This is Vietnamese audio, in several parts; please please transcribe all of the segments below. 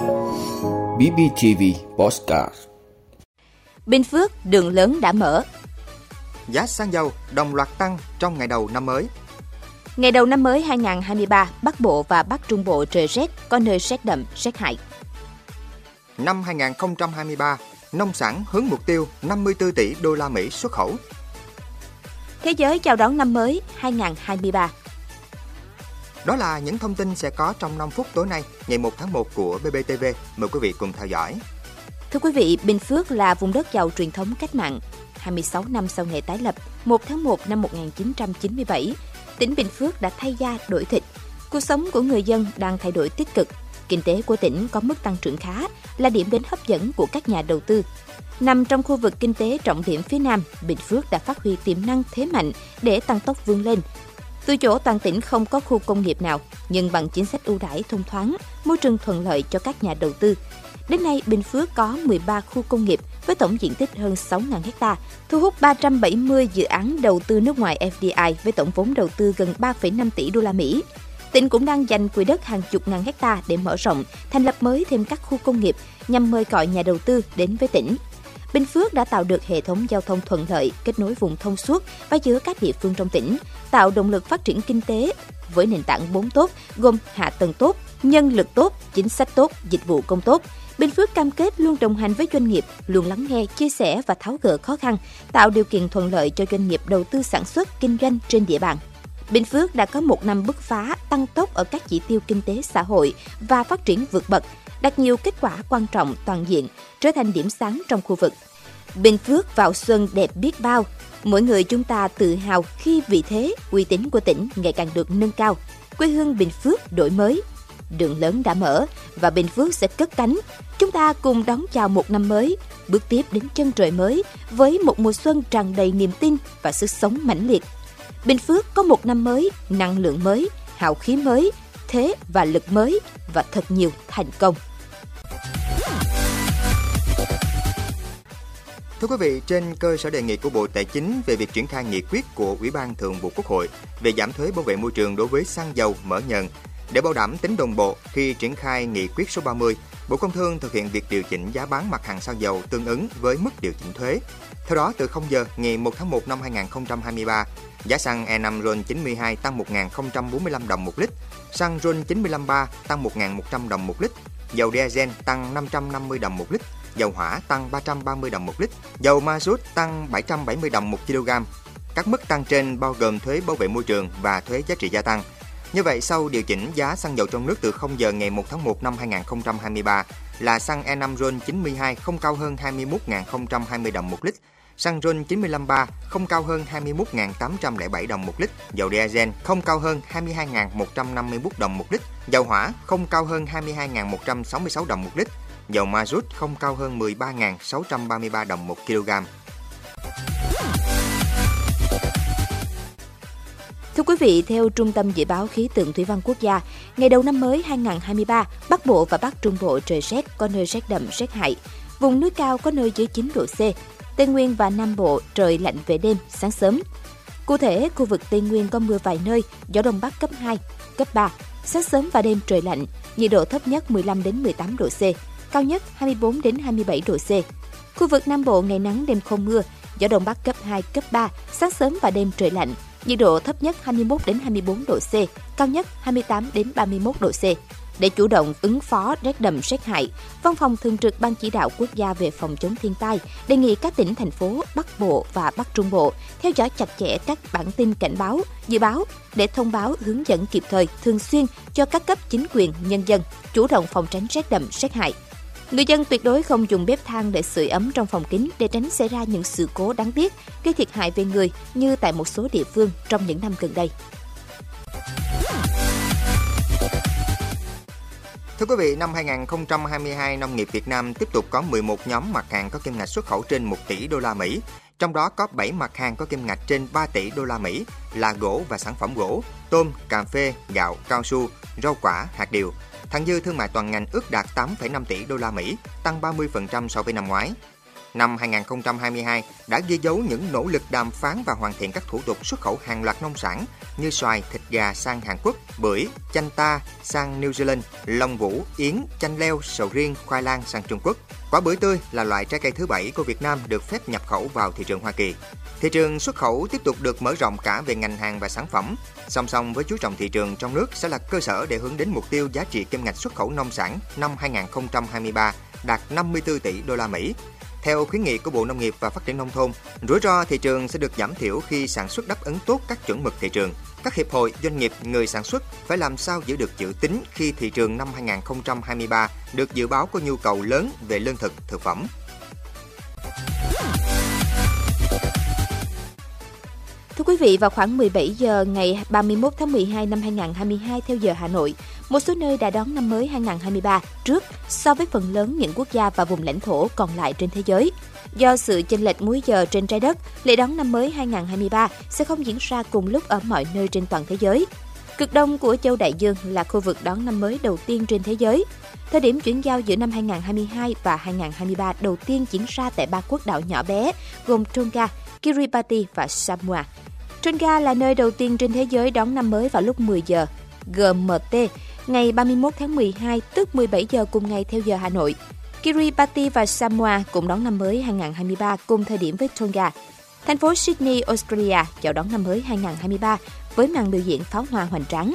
BBTV Postcard Bình Phước, đường lớn đã mở. Giá xăng dầu đồng loạt tăng trong ngày đầu năm mới. Ngày đầu năm mới 2023, Bắc Bộ và Bắc Trung Bộ trời rét, có nơi rét đậm, rét hại. Năm 2023, nông sản hướng mục tiêu 54 tỷ đô la Mỹ xuất khẩu. Thế giới chào đón năm mới 2023. Đó là những thông tin sẽ có trong 5 phút tối nay, ngày 1 tháng 1 của BBTV. Mời quý vị cùng theo dõi. Thưa quý vị, Bình Phước là vùng đất giàu truyền thống cách mạng. 26 năm sau ngày tái lập, 1 tháng 1 năm 1997, tỉnh Bình Phước đã thay da đổi thịt. Cuộc sống của người dân đang thay đổi tích cực. Kinh tế của tỉnh có mức tăng trưởng khá, là điểm đến hấp dẫn của các nhà đầu tư. Nằm trong khu vực kinh tế trọng điểm phía Nam, Bình Phước đã phát huy tiềm năng thế mạnh để tăng tốc vươn lên. Từ chỗ toàn tỉnh không có khu công nghiệp nào, nhưng bằng chính sách ưu đãi thông thoáng, môi trường thuận lợi cho các nhà đầu tư. Đến nay, Bình Phước có 13 khu công nghiệp với tổng diện tích hơn 6.000 ha, thu hút 370 dự án đầu tư nước ngoài FDI với tổng vốn đầu tư gần 3,5 tỷ đô la Mỹ. Tỉnh cũng đang dành quỹ đất hàng chục ngàn hecta để mở rộng, thành lập mới thêm các khu công nghiệp nhằm mời gọi nhà đầu tư đến với tỉnh. Bình Phước đã tạo được hệ thống giao thông thuận lợi, kết nối vùng thông suốt và giữa các địa phương trong tỉnh, tạo động lực phát triển kinh tế với nền tảng 4 tốt gồm hạ tầng tốt, nhân lực tốt, chính sách tốt, dịch vụ công tốt. Bình Phước cam kết luôn đồng hành với doanh nghiệp, luôn lắng nghe, chia sẻ và tháo gỡ khó khăn, tạo điều kiện thuận lợi cho doanh nghiệp đầu tư sản xuất, kinh doanh trên địa bàn. Bình Phước đã có một năm bứt phá, tăng tốc ở các chỉ tiêu kinh tế xã hội và phát triển vượt bậc, đạt nhiều kết quả quan trọng toàn diện, trở thành điểm sáng trong khu vực. Bình Phước vào xuân đẹp biết bao, mỗi người chúng ta tự hào khi vị thế, uy tín của tỉnh ngày càng được nâng cao. Quê hương Bình Phước đổi mới, đường lớn đã mở và Bình Phước sẽ cất cánh. Chúng ta cùng đón chào một năm mới, bước tiếp đến chân trời mới với một mùa xuân tràn đầy niềm tin và sức sống mãnh liệt. Bình Phước có một năm mới, năng lượng mới, hào khí mới, thế và lực mới và thật nhiều thành công. Thưa quý vị, trên cơ sở đề nghị của Bộ Tài chính về việc triển khai nghị quyết của Ủy ban Thường vụ Quốc hội về giảm thuế bảo vệ môi trường đối với xăng dầu mở nhận, để bảo đảm tính đồng bộ khi triển khai nghị quyết số 30, Bộ Công Thương thực hiện việc điều chỉnh giá bán mặt hàng xăng dầu tương ứng với mức điều chỉnh thuế. Theo đó, từ 0 giờ ngày 1 tháng 1 năm 2023, giá xăng E5 RON 92 tăng 1.045 đồng một lít, xăng RON 953 tăng 1.100 đồng một lít, dầu diesel tăng 550 đồng một lít, dầu hỏa tăng 330 đồng một lít, dầu ma rút tăng 770 đồng một kg. Các mức tăng trên bao gồm thuế bảo vệ môi trường và thuế giá trị gia tăng. Như vậy, sau điều chỉnh giá xăng dầu trong nước từ 0 giờ ngày 1 tháng 1 năm 2023 là xăng E5 RON 92 không cao hơn 21.020 đồng một lít, xăng RON 953 không cao hơn 21.807 đồng một lít, dầu diesel không cao hơn 22.151 đồng một lít, dầu hỏa không cao hơn 22.166 đồng một lít, dầu ma rút không cao hơn 13.633 đồng một kg. Thưa quý vị, theo Trung tâm Dự báo Khí tượng Thủy văn Quốc gia, ngày đầu năm mới 2023, Bắc Bộ và Bắc Trung Bộ trời rét, có nơi rét đậm, rét hại. Vùng núi cao có nơi dưới 9 độ C. Tây Nguyên và Nam Bộ trời lạnh về đêm, sáng sớm. Cụ thể, khu vực Tây Nguyên có mưa vài nơi, gió Đông Bắc cấp 2, cấp 3. Sáng sớm và đêm trời lạnh, nhiệt độ thấp nhất 15 đến 18 độ C, cao nhất 24 đến 27 độ C. Khu vực Nam Bộ ngày nắng đêm không mưa, gió Đông Bắc cấp 2, cấp 3, sáng sớm và đêm trời lạnh, nhiệt độ thấp nhất 21 đến 24 độ C, cao nhất 28 đến 31 độ C. Để chủ động ứng phó rét đậm rét hại, Văn phòng Thường trực Ban Chỉ đạo Quốc gia về phòng chống thiên tai đề nghị các tỉnh, thành phố Bắc Bộ và Bắc Trung Bộ theo dõi chặt chẽ các bản tin cảnh báo, dự báo để thông báo hướng dẫn kịp thời, thường xuyên cho các cấp chính quyền, nhân dân chủ động phòng tránh rét đậm rét hại. Người dân tuyệt đối không dùng bếp than để sưởi ấm trong phòng kính để tránh xảy ra những sự cố đáng tiếc gây thiệt hại về người như tại một số địa phương trong những năm gần đây. Thưa quý vị, năm 2022, nông nghiệp Việt Nam tiếp tục có 11 nhóm mặt hàng có kim ngạch xuất khẩu trên 1 tỷ đô la Mỹ. Trong đó có 7 mặt hàng có kim ngạch trên 3 tỷ đô la Mỹ là gỗ và sản phẩm gỗ, tôm, cà phê, gạo, cao su, rau quả, hạt điều. Thặng dư thương mại toàn ngành ước đạt 8,5 tỷ đô la Mỹ, tăng 30% so với năm ngoái. Năm 2022 đã ghi dấu những nỗ lực đàm phán và hoàn thiện các thủ tục xuất khẩu hàng loạt nông sản như xoài, thịt gà sang Hàn Quốc, bưởi, chanh ta sang New Zealand, long vũ, yến, chanh leo, sầu riêng, khoai lang sang Trung Quốc. Quả bưởi tươi là loại trái cây thứ bảy của Việt Nam được phép nhập khẩu vào thị trường Hoa Kỳ. Thị trường xuất khẩu tiếp tục được mở rộng cả về ngành hàng và sản phẩm. Song song với chú trọng thị trường trong nước sẽ là cơ sở để hướng đến mục tiêu giá trị kim ngạch xuất khẩu nông sản năm 2023 đạt 54 tỷ đô la Mỹ. Theo khuyến nghị của Bộ Nông nghiệp và Phát triển Nông thôn, rủi ro thị trường sẽ được giảm thiểu khi sản xuất đáp ứng tốt các chuẩn mực thị trường. Các hiệp hội, doanh nghiệp, người sản xuất phải làm sao giữ được chữ tín khi thị trường năm 2023 được dự báo có nhu cầu lớn về lương thực, thực phẩm. Vị, vào khoảng 17 giờ ngày 31 tháng 12 năm 2022 theo giờ Hà Nội, một số nơi đã đón năm mới 2023 trước so với phần lớn những quốc gia và vùng lãnh thổ còn lại trên thế giới. Do sự chênh lệch múi giờ trên trái đất, lễ đón năm mới 2023 sẽ không diễn ra cùng lúc ở mọi nơi trên toàn thế giới. Cực đông của châu Đại Dương là khu vực đón năm mới đầu tiên trên thế giới. Thời điểm chuyển giao giữa năm 2022 và 2023 đầu tiên diễn ra tại ba quốc đảo nhỏ bé gồm Tonga, Kiribati và Samoa. Tonga là nơi đầu tiên trên thế giới đón năm mới vào lúc 10 giờ GMT ngày 31 tháng 12 tức 17 giờ cùng ngày theo giờ Hà Nội. Kiribati và Samoa cũng đón năm mới 2023 cùng thời điểm với Tonga. Thành phố Sydney, Australia chào đón năm mới 2023 với màn biểu diễn pháo hoa hoành tráng.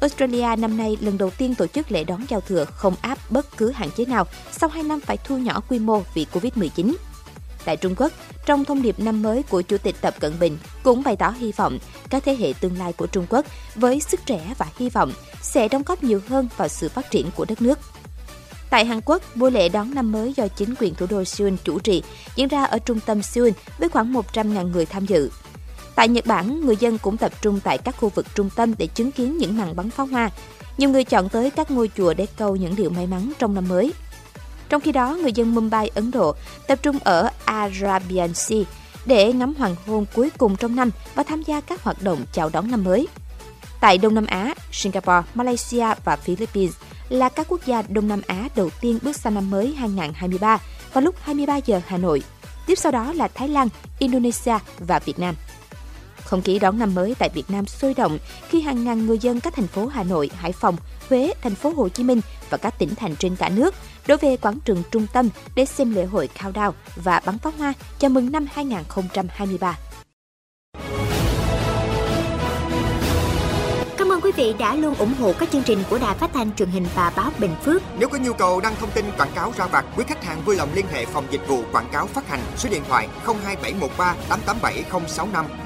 Australia năm nay lần đầu tiên tổ chức lễ đón giao thừa không áp bất cứ hạn chế nào sau 2 năm phải thu nhỏ quy mô vì Covid-19. Tại Trung Quốc, trong thông điệp năm mới của Chủ tịch Tập Cận Bình cũng bày tỏ hy vọng các thế hệ tương lai của Trung Quốc với sức trẻ và hy vọng sẽ đóng góp nhiều hơn vào sự phát triển của đất nước. Tại Hàn Quốc, buổi lễ đón năm mới do chính quyền thủ đô Seoul chủ trì diễn ra ở trung tâm Seoul với khoảng 100.000 người tham dự. Tại Nhật Bản, người dân cũng tập trung tại các khu vực trung tâm để chứng kiến những màn bắn pháo hoa. Nhiều người chọn tới các ngôi chùa để cầu những điều may mắn trong năm mới. Trong khi đó, người dân Mumbai, Ấn Độ tập trung ở Arabian Sea để ngắm hoàng hôn cuối cùng trong năm và tham gia các hoạt động chào đón năm mới. Tại Đông Nam Á, Singapore, Malaysia và Philippines là các quốc gia Đông Nam Á đầu tiên bước sang năm mới 2023 vào lúc 23 giờ Hà Nội. Tiếp sau đó là Thái Lan, Indonesia và Việt Nam. Không khí đón năm mới tại Việt Nam sôi động khi hàng ngàn người dân các thành phố Hà Nội, Hải Phòng, Huế, thành phố Hồ Chí Minh và các tỉnh thành trên cả nước đổ về quảng trường trung tâm để xem lễ hội countdown và bắn pháo hoa chào mừng năm 2023. Cảm ơn quý vị đã luôn ủng hộ các chương trình của Đài Phát thanh truyền hình và báo Bình Phước. Nếu có nhu cầu đăng thông tin quảng cáo ra vặt, quý khách hàng vui lòng liên hệ phòng dịch vụ quảng cáo phát hành số điện thoại 02713 887065.